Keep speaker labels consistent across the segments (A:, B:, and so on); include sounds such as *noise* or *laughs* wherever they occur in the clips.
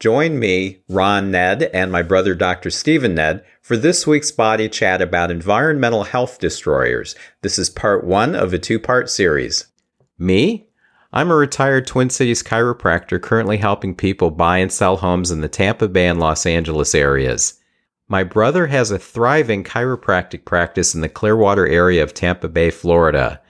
A: Join me, Ron Nedd, and my brother Dr. Stephen Nedd for this week's body chat about environmental health destroyers. This is part one of a two part series. Me? I'm a retired Twin Cities chiropractor currently helping people buy and sell homes in the Tampa Bay and Los Angeles areas. My brother has a thriving chiropractic practice in the Clearwater area of Tampa Bay, Florida.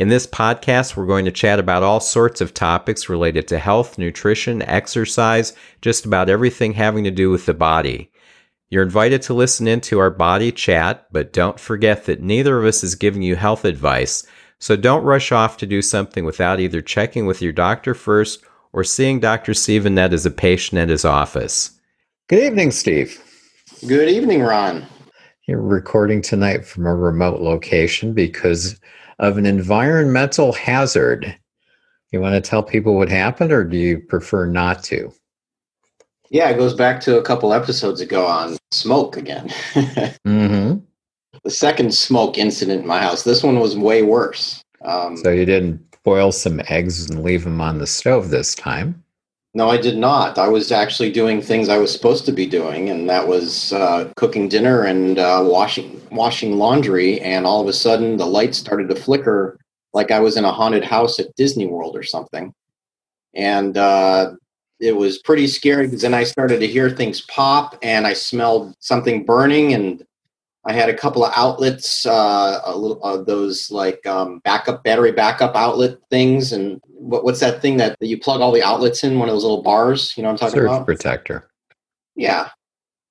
A: In this podcast, we're going to chat about all sorts of topics related to health, nutrition, exercise, just about everything having to do with the body. You're invited to listen into our body chat, but don't forget that neither of us is giving you health advice, so don't rush off to do something without either checking with your doctor first or seeing Dr. Stephen Nedd as a patient at his office. Good evening, Steve.
B: Good evening, Ron.
A: You're recording tonight from a remote location because of an environmental hazard. You want to tell people what happened, or do you prefer not to?
B: Yeah, it goes back to a couple episodes ago on smoke again. *laughs* mm-hmm. The second smoke incident in my house. This one was way worse.
A: Um, so you didn't boil some eggs and leave them on the stove this time?
B: No, I did not. I was actually doing things I was supposed to be doing, and that was uh, cooking dinner and uh, washing washing laundry. And all of a sudden, the lights started to flicker, like I was in a haunted house at Disney World or something. And uh, it was pretty scary because then I started to hear things pop, and I smelled something burning, and I had a couple of outlets, uh, a little uh, those like um, backup battery backup outlet things, and what, what's that thing that you plug all the outlets in? One of those little bars. You know what I'm talking
A: Surge
B: about?
A: protector.
B: Yeah,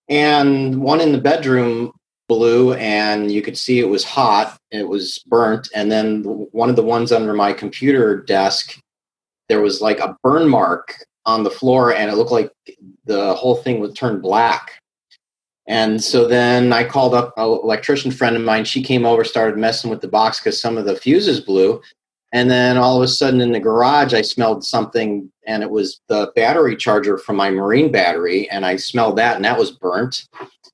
B: and one in the bedroom blew, and you could see it was hot. It was burnt, and then one of the ones under my computer desk, there was like a burn mark on the floor, and it looked like the whole thing would turn black and so then I called up an electrician friend of mine. She came over, started messing with the box because some of the fuses blew. And then all of a sudden in the garage, I smelled something, and it was the battery charger from my marine battery. And I smelled that, and that was burnt.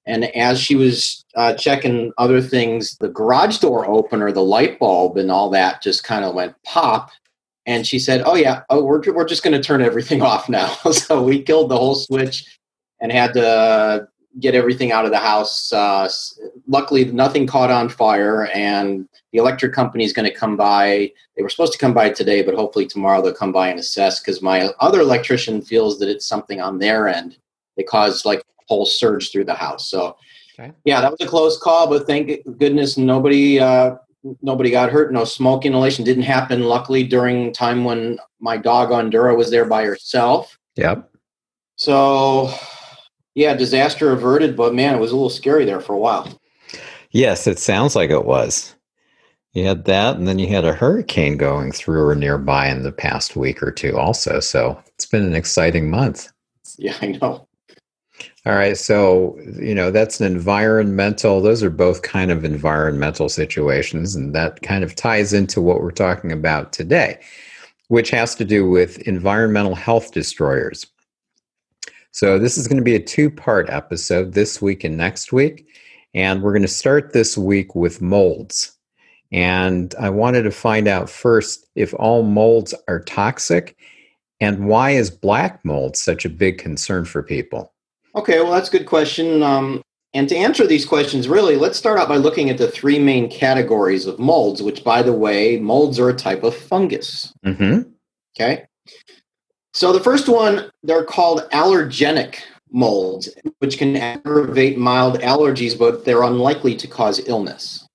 B: And as she was uh, checking other things, the garage door opener, the light bulb, and all that just kind of went pop. And she said, "Oh yeah, oh we're we're just going to turn everything *laughs* off now." *laughs* so we killed the whole switch and had to get everything out of the house. Uh, luckily, nothing caught on fire, and the electric company is going to come by. They were supposed to come by today, but hopefully tomorrow they'll come by and assess because my other electrician feels that it's something on their end that caused like a whole surge through the house. So, okay. yeah, that was a close call, but thank goodness nobody. Uh, nobody got hurt. No smoke inhalation didn't happen. Luckily, during time when my dog Ondura was there by herself.
A: Yep.
B: So yeah, disaster averted, but man, it was a little scary there for a while.
A: Yes, it sounds like it was. You had that, and then you had a hurricane going through or nearby in the past week or two, also. So it's been an exciting month.
B: Yeah, I know.
A: All right. So, you know, that's an environmental, those are both kind of environmental situations. And that kind of ties into what we're talking about today, which has to do with environmental health destroyers. So, this is going to be a two part episode this week and next week. And we're going to start this week with molds. And I wanted to find out first if all molds are toxic and why is black mold such a big concern for people?
B: Okay, well, that's a good question. Um, and to answer these questions, really, let's start out by looking at the three main categories of molds, which, by the way, molds are a type of fungus. Mm-hmm. Okay. So the first one, they're called allergenic molds, which can aggravate mild allergies, but they're unlikely to cause illness.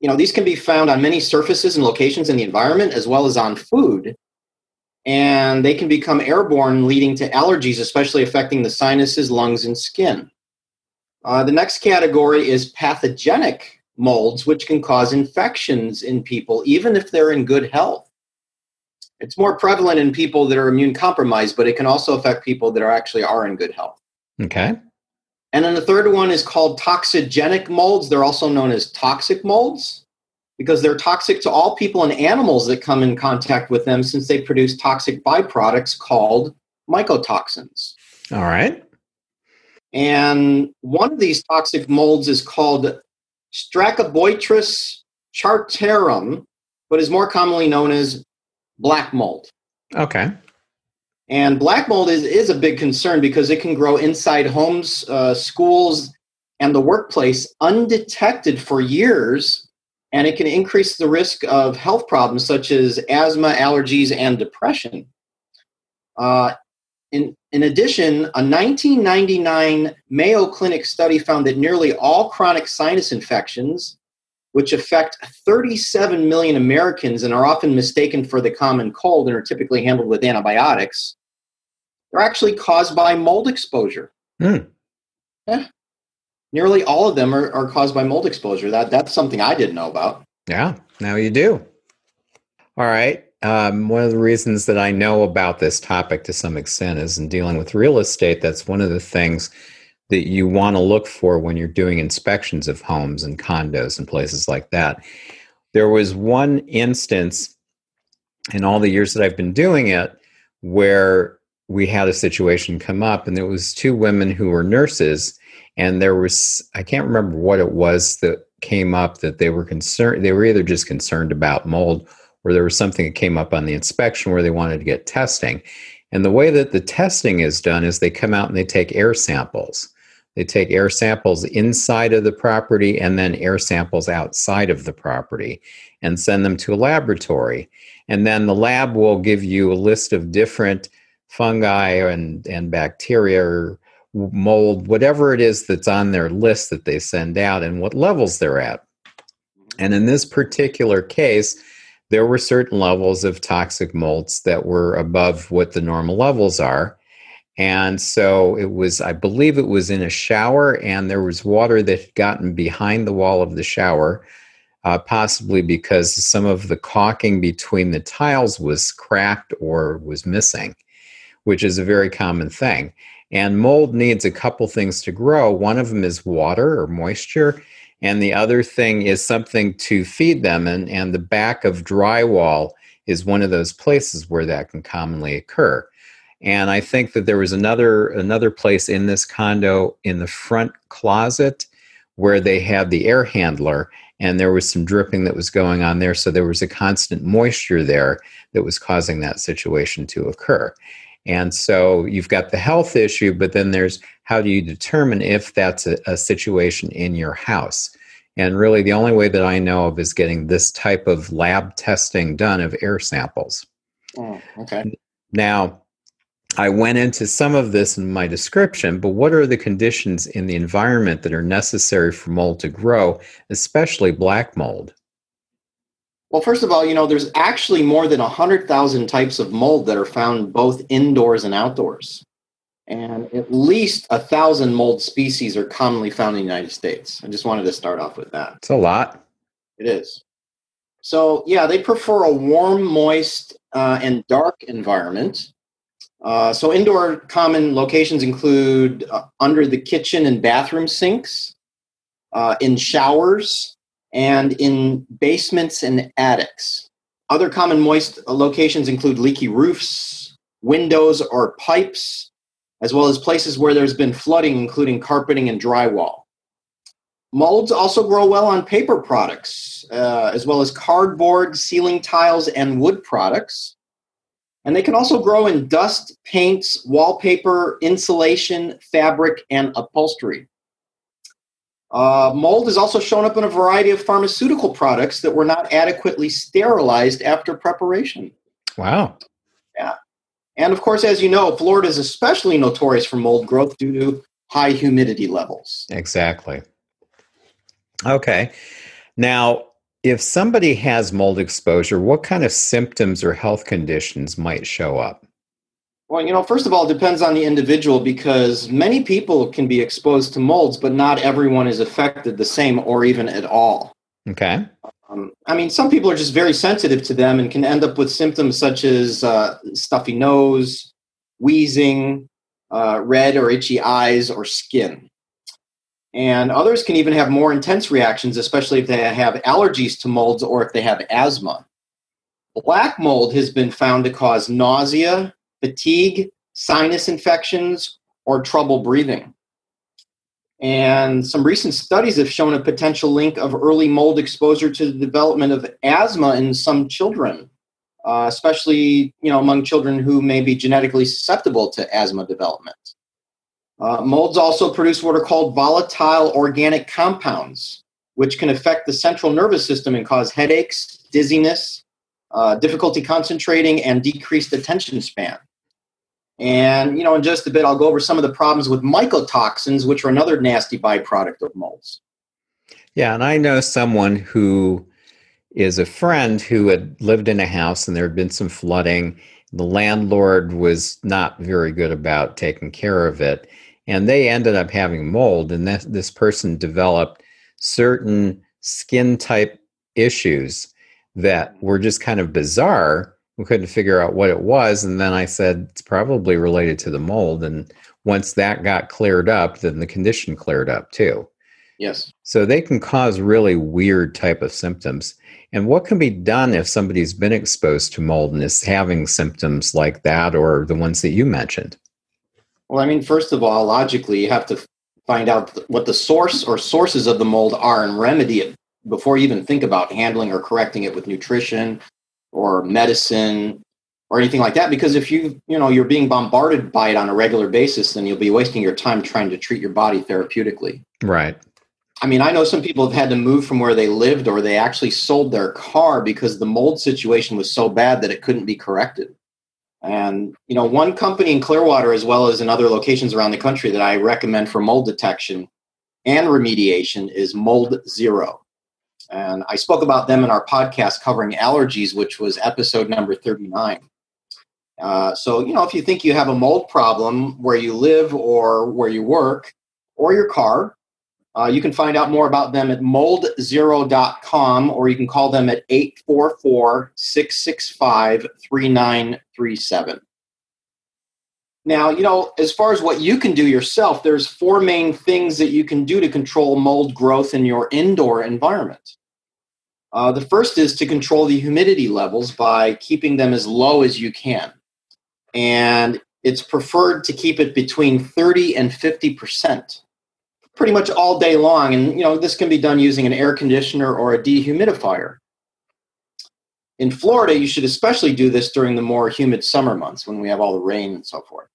B: You know, these can be found on many surfaces and locations in the environment, as well as on food. And they can become airborne, leading to allergies, especially affecting the sinuses, lungs, and skin. Uh, the next category is pathogenic molds, which can cause infections in people, even if they're in good health. It's more prevalent in people that are immune compromised, but it can also affect people that are actually are in good health.
A: Okay.
B: And then the third one is called toxigenic molds. They're also known as toxic molds because they're toxic to all people and animals that come in contact with them since they produce toxic byproducts called mycotoxins.
A: All right.
B: And one of these toxic molds is called Stachybotrys chartarum, but is more commonly known as black mold.
A: Okay.
B: And black mold is, is a big concern because it can grow inside homes, uh, schools, and the workplace undetected for years. And it can increase the risk of health problems such as asthma, allergies, and depression. Uh, in, in addition, a 1999 Mayo Clinic study found that nearly all chronic sinus infections, which affect 37 million Americans and are often mistaken for the common cold and are typically handled with antibiotics, they are actually caused by mold exposure.
A: Mm.
B: Yeah. Nearly all of them are, are caused by mold exposure. That, that's something I didn't know about.
A: Yeah, now you do. All right um, one of the reasons that I know about this topic to some extent is in dealing with real estate. That's one of the things that you want to look for when you're doing inspections of homes and condos and places like that. There was one instance in all the years that I've been doing it where we had a situation come up, and it was two women who were nurses, and there was I can't remember what it was that came up that they were concerned. They were either just concerned about mold or there was something that came up on the inspection where they wanted to get testing. And the way that the testing is done is they come out and they take air samples. They take air samples inside of the property and then air samples outside of the property and send them to a laboratory. And then the lab will give you a list of different fungi and, and bacteria or mold, whatever it is that's on their list that they send out and what levels they're at. And in this particular case, there were certain levels of toxic molds that were above what the normal levels are. And so it was, I believe it was in a shower, and there was water that had gotten behind the wall of the shower, uh, possibly because some of the caulking between the tiles was cracked or was missing, which is a very common thing. And mold needs a couple things to grow. One of them is water or moisture, and the other thing is something to feed them and, and the back of drywall is one of those places where that can commonly occur. And i think that there was another another place in this condo in the front closet where they had the air handler and there was some dripping that was going on there. So there was a constant moisture there that was causing that situation to occur and so you've got the health issue, but then there's how do you determine if that's a, a, situation in your house? And really, the only way that I know of is getting this type of lab testing done of air samples.
B: Oh, okay.
A: Now, I went into some of this in my description, but what are the conditions in the environment that are necessary for mold to grow, especially black mold?
B: Well, first of all, you know, there's actually more than 100,000 types of mold that are found both indoors and outdoors. And at least a thousand mold species are commonly found in the United States. I just wanted to start off with that.
A: It's a lot.
B: It is. So, yeah, they prefer a warm, moist, uh, and dark environment. Uh, so, indoor common locations include uh, under the kitchen and bathroom sinks, uh, in showers, and in basements and attics. Other common moist locations include leaky roofs, windows, or pipes, as well as places where there's been flooding, including carpeting and drywall. Molds also grow well on paper products, uh, as well as cardboard, ceiling tiles, and wood products. And they can also grow in dust, paints, wallpaper, insulation, fabric, and upholstery. Uh, mold has also shown up in a variety of pharmaceutical products that were not adequately sterilized after preparation.
A: Wow.
B: Yeah. And of course, as you know, Florida is especially notorious for mold growth due to high humidity levels.
A: Exactly. Okay. Now, if somebody has mold exposure, what kind of symptoms or health conditions might show up?
B: Well, you know, first of all, it depends on the individual because many people can be exposed to molds, but not everyone is affected the same or even at all.
A: Okay.
B: Um, I mean, some people are just very sensitive to them and can end up with symptoms such as uh, stuffy nose, wheezing, uh, red or itchy eyes, or skin. And others can even have more intense reactions, especially if they have allergies to molds or if they have asthma. Black mold has been found to cause nausea, fatigue, sinus infections, or trouble breathing. And some recent studies have shown a potential link of early mold exposure to the development of asthma in some children, uh, especially you know among children who may be genetically susceptible to asthma development. Uh, molds also produce what are called volatile organic compounds, which can affect the central nervous system and cause headaches, dizziness, uh, difficulty concentrating, and decreased attention span. And, you know, in just a bit, I'll go over some of the problems with mycotoxins, which are another nasty byproduct of molds.
A: Yeah, and I know someone who is a friend who had lived in a house and there had been some flooding. The landlord was not very good about taking care of it. And they ended up having mold, and this, this person developed certain skin type issues that were just kind of bizarre we couldn't figure out what it was. And then I said, it's probably related to the mold. And once that got cleared up, then the condition cleared up too.
B: Yes.
A: So they can cause really weird type of symptoms. And what can be done if somebody's been exposed to mold and is having symptoms like that or the ones that you mentioned?
B: Well, I mean, first of all, logically, you have to find out what the source or sources of the mold are and remedy it before you even think about handling or correcting it with nutrition or medicine or anything like that because if you you know you're being bombarded by it on a regular basis then you'll be wasting your time trying to treat your body therapeutically.
A: Right.
B: I mean i know some people have had to move from where they lived or they actually sold their car because the mold situation was so bad that it couldn't be corrected. And you know one company in clearwater as well as in other locations around the country that i recommend for mold detection and remediation is mold zero and I spoke about them in our podcast covering allergies, which was episode number 39. Uh, so, you know, if you think you have a mold problem where you live or where you work or your car, uh, you can find out more about them at moldzero.com or you can call them at 844 665 3937. Now, you know, as far as what you can do yourself, there's four main things that you can do to control mold growth in your indoor environment. Uh, the first is to control the humidity levels by keeping them as low as you can. And it's preferred to keep it between 30 and 50% pretty much all day long. And, you know, this can be done using an air conditioner or a dehumidifier. In Florida, you should especially do this during the more humid summer months when we have all the rain and so forth.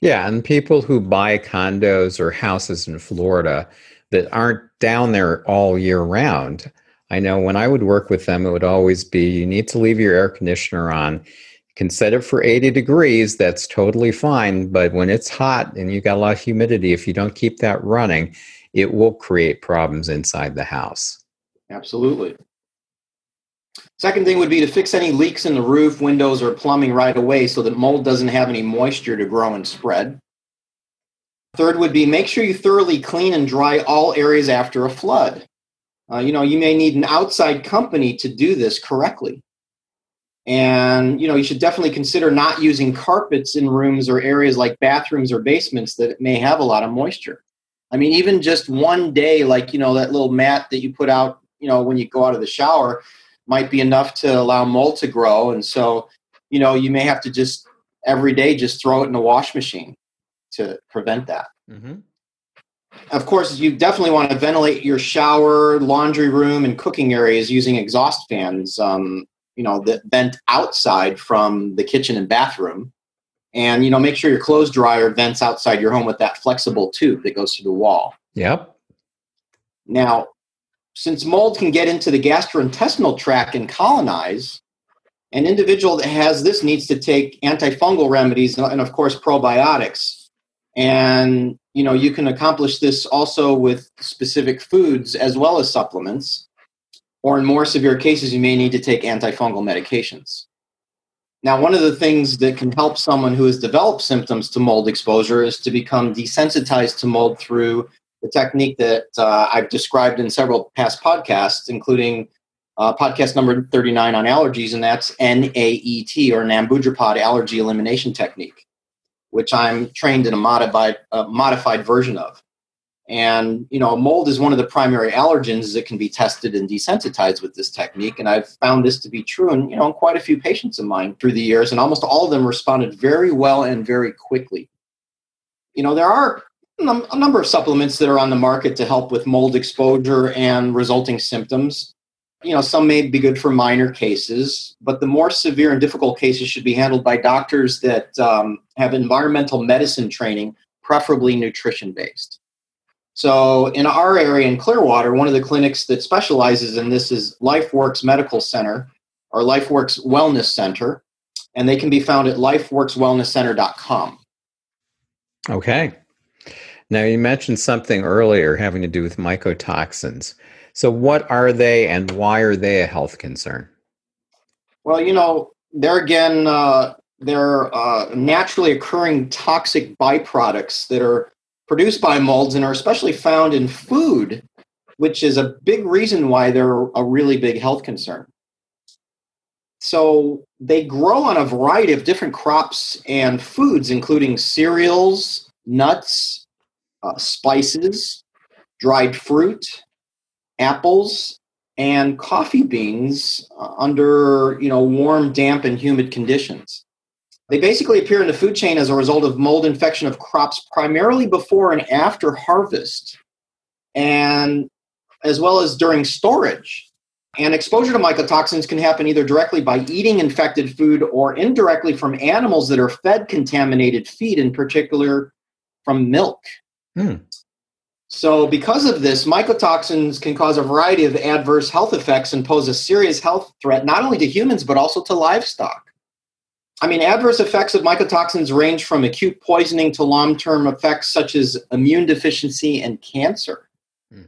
A: Yeah, and people who buy condos or houses in Florida that aren't down there all year round I know when I would work with them, it would always be you need to leave your air conditioner on. You can set it for 80 degrees, that's totally fine. But when it's hot and you got a lot of humidity, if you don't keep that running, it will create problems inside the house.
B: Absolutely. Second thing would be to fix any leaks in the roof, windows, or plumbing right away so that mold doesn't have any moisture to grow and spread. Third would be make sure you thoroughly clean and dry all areas after a flood. Uh, you know, you may need an outside company to do this correctly. And, you know, you should definitely consider not using carpets in rooms or areas like bathrooms or basements that may have a lot of moisture. I mean, even just one day, like, you know, that little mat that you put out, you know, when you go out of the shower might be enough to allow mold to grow. And so, you know, you may have to just every day just throw it in the wash machine to prevent that. Mm-hmm of course, you definitely want to ventilate your shower, laundry room, and cooking areas using exhaust fans. Um, you know, that vent outside from the kitchen and bathroom, and you know, make sure your clothes dryer vents outside your home with that flexible tube that goes through the wall.
A: Yep.
B: Now, since mold can get into the gastrointestinal tract and colonize, an individual that has this needs to take antifungal remedies and, of course, probiotics. And you know you can accomplish this also with specific foods as well as supplements or in more severe cases you may need to take antifungal medications. Now one of the things that can help someone who has developed symptoms to mold exposure is to become desensitized to mold through the technique that uh, i've described in several past podcasts including uh, podcast number 39 on allergies and that's naet or Nambudripad allergy elimination technique which I'm trained in a modified, modified version of. And you know, mold is one of the primary allergens that can be tested and desensitized with this technique. And I've found this to be true in you know in quite a few patients of mine through the years, and almost all of them responded very well and very quickly. You know, there are a number of supplements that are on the market to help with mold exposure and resulting symptoms. You know, some may be good for minor cases, but the more severe and difficult cases should be handled by doctors that um, have environmental medicine training, preferably nutrition based. So, in our area in Clearwater, one of the clinics that specializes in this is LifeWorks Medical Center or LifeWorks Wellness Center, and they can be found at lifeworkswellnesscenter.com.
A: Okay. Now, you mentioned something earlier having to do with mycotoxins. So, what are they and why are they a health concern?
B: Well, you know, they're again, uh, they're uh, naturally occurring toxic byproducts that are produced by molds and are especially found in food, which is a big reason why they're a really big health concern. So they grow on a variety of different crops and foods, including cereals, nuts, uh, spices, dried fruit, apples, and coffee beans uh, under you know warm, damp, and humid conditions. They basically appear in the food chain as a result of mold infection of crops primarily before and after harvest, and as well as during storage. And exposure to mycotoxins can happen either directly by eating infected food or indirectly from animals that are fed contaminated feed, in particular from milk. Hmm. So, because of this, mycotoxins can cause a variety of adverse health effects and pose a serious health threat not only to humans but also to livestock. I mean, adverse effects of mycotoxins range from acute poisoning to long term effects such as immune deficiency and cancer. Hmm.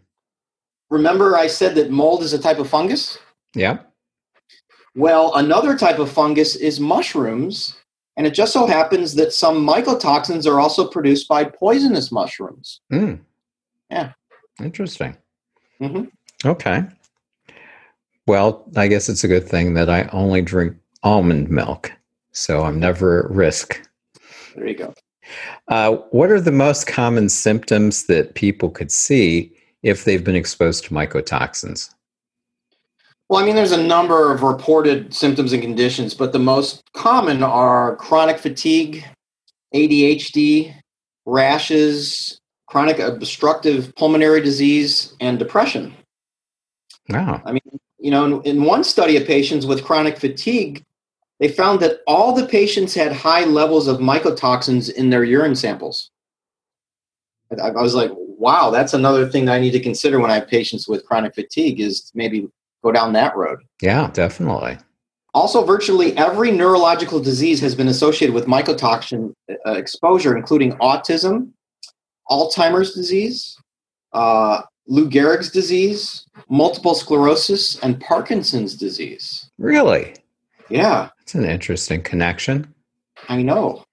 B: Remember, I said that mold is a type of fungus?
A: Yeah.
B: Well, another type of fungus is mushrooms, and it just so happens that some mycotoxins are also produced by poisonous mushrooms.
A: Hmm.
B: Yeah.
A: Interesting. Mm-hmm. Okay. Well, I guess it's a good thing that I only drink almond milk so I'm never at risk.
B: There you go.
A: Uh, what are the most common symptoms that people could see if they've been exposed to mycotoxins?
B: Well, I mean, there's a number of reported symptoms and conditions, but the most common are chronic fatigue, ADHD, rashes, chronic obstructive pulmonary disease, and depression.
A: Wow.
B: I mean, you know, in, in one study of patients with chronic fatigue, they found that all the patients had high levels of mycotoxins in their urine samples. I, I was like, wow, that's another thing that I need to consider when I have patients with chronic fatigue is maybe go down that road.
A: Yeah, definitely.
B: Also, virtually every neurological disease has been associated with mycotoxin uh, exposure, including autism, Alzheimer's disease, uh, Lou Gehrig's disease, multiple sclerosis, and Parkinson's disease.
A: Really?
B: Yeah.
A: It's an interesting connection.
B: I know.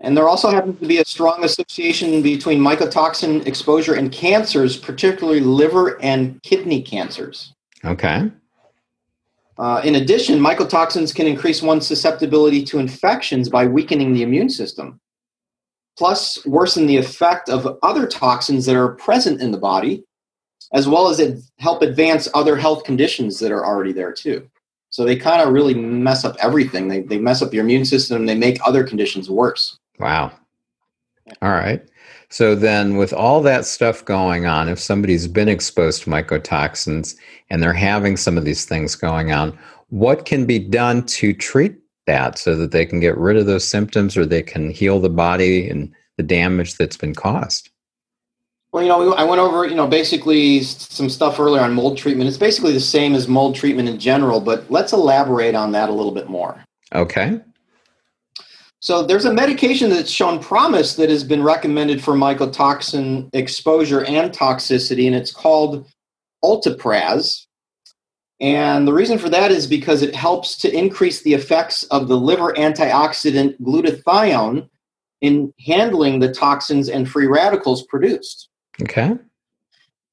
B: And there also happens to be a strong association between mycotoxin exposure and cancers, particularly liver and kidney cancers.
A: Okay.
B: Uh, in addition, mycotoxins can increase one's susceptibility to infections by weakening the immune system, plus, worsen the effect of other toxins that are present in the body, as well as help advance other health conditions that are already there too. So they kind of really mess up everything. They, they mess up your immune system. They make other conditions worse.
A: Wow. All right. So then, with all that stuff going on, if somebody's been exposed to mycotoxins and they're having some of these things going on, what can be done to treat that so that they can get rid of those symptoms or they can heal the body and the damage that's been caused?
B: Well, you know, I went over, you know, basically some stuff earlier on mold treatment. It's basically the same as mold treatment in general, but let's elaborate on that a little bit more.
A: Okay.
B: So there's a medication that's shown promise that has been recommended for mycotoxin exposure and toxicity, and it's called Oltipraz. And the reason for that is because it helps to increase the effects of the liver antioxidant glutathione in handling the toxins and free radicals produced.
A: Okay.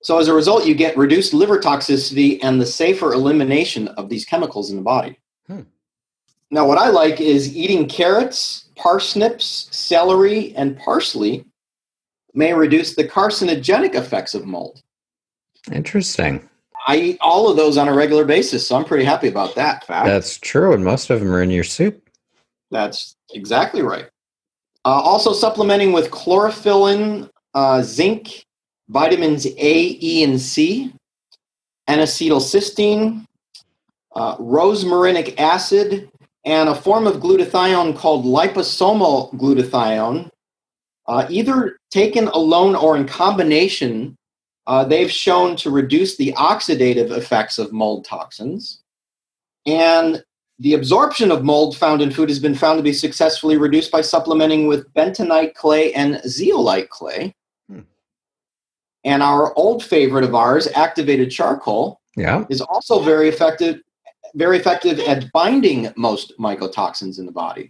B: So as a result, you get reduced liver toxicity and the safer elimination of these chemicals in the body. Hmm. Now, what I like is eating carrots, parsnips, celery, and parsley may reduce the carcinogenic effects of mold.
A: Interesting.
B: I eat all of those on a regular basis, so I'm pretty happy about that fact.
A: That's true, and most of them are in your soup.
B: That's exactly right. Uh, also, supplementing with chlorophyllin, uh, zinc, vitamins A, E, and C, N-acetylcysteine, uh, rosmarinic acid, and a form of glutathione called liposomal glutathione. Uh, either taken alone or in combination, uh, they've shown to reduce the oxidative effects of mold toxins. And the absorption of mold found in food has been found to be successfully reduced by supplementing with bentonite clay and zeolite clay. Hmm. And our old favorite of ours, activated charcoal,
A: yeah.
B: is also very effective very effective at binding most mycotoxins in the body.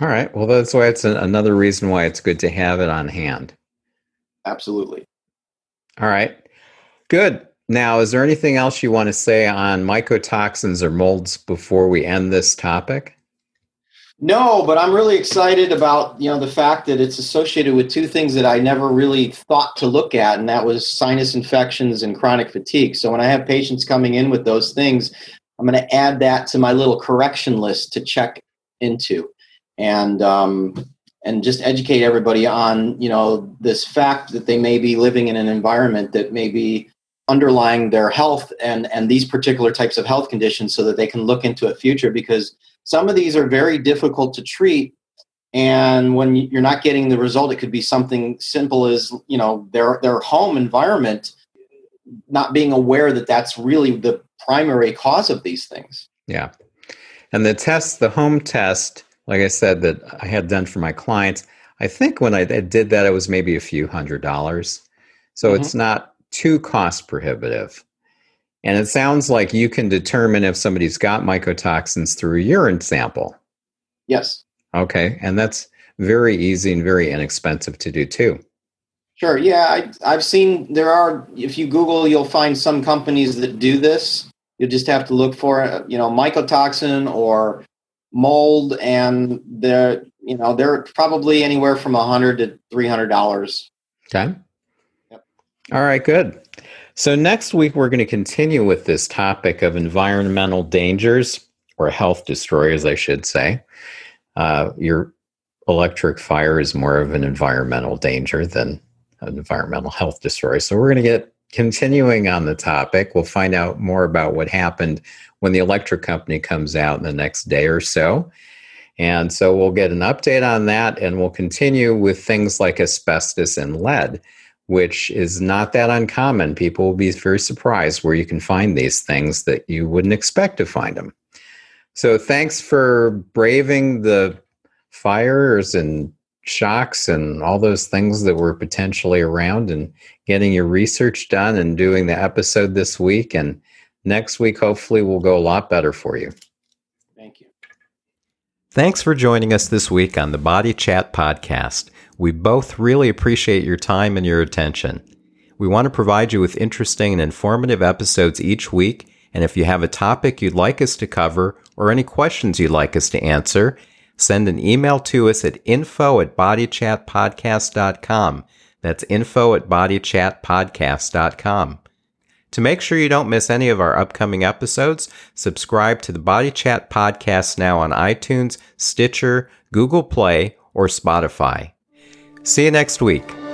A: All right. Well, that's why it's an, another reason why it's good to have it on hand.
B: Absolutely.
A: All right. Good. Now, is there anything else you want to say on mycotoxins or molds before we end this topic?
B: No, but I'm really excited about you know the fact that it's associated with two things that I never really thought to look at, and that was sinus infections and chronic fatigue. So when I have patients coming in with those things, I'm going to add that to my little correction list to check into, and um, and just educate everybody on you know this fact that they may be living in an environment that may be underlying their health and and these particular types of health conditions so that they can look into a future because some of these are very difficult to treat. And when you're not getting the result it could be something simple as you know their their home environment not being aware that that's really the primary cause of these things.
A: Yeah. And the test the home test like i said that i had done for my clients i think when i did that it was maybe a few hundred dollars so mm-hmm. it's not too cost prohibitive. And it sounds like you can determine if somebody's got mycotoxins through a urine sample.
B: Yes.
A: Okay. And that's very easy and very inexpensive to do too.
B: Sure. Yeah. I, have seen there are, if you Google, you'll find some companies that do this. You just have to look for, you know, mycotoxin or mold, and they're, you know, they're probably anywhere from a hundred to three hundred dollars.
A: Okay. yep. All right, good. So, next week, we're going to continue with this topic of environmental dangers or health destroyers, I should say. Uh, your electric fire is more of an environmental danger than an environmental health destroyer. So, we're going to get continuing on the topic. We'll find out more about what happened when the electric company comes out in the next day or so. And so, we'll get an update on that and we'll continue with things like asbestos and lead which is not that uncommon. People will be very surprised where you can find these things that you wouldn't expect to find them. So, thanks for braving the fires and shocks and all those things that were potentially around and getting your research done and doing the episode this week. And next week, hopefully, will go a lot better for you.
B: Thank you.
A: Thanks for joining us this week on the Body Chat Podcast. We both really appreciate your time and your attention. We want to provide you with interesting and informative episodes each week, and if you have a topic you'd like us to cover or any questions you'd like us to answer, send an email to us at info at bodychatpodcast.com. That's info at bodychatpodcast.com. To make sure you don't miss any of our upcoming episodes, subscribe to the Body Chat Podcast now on iTunes, Stitcher, Google Play, or Spotify. See you next week.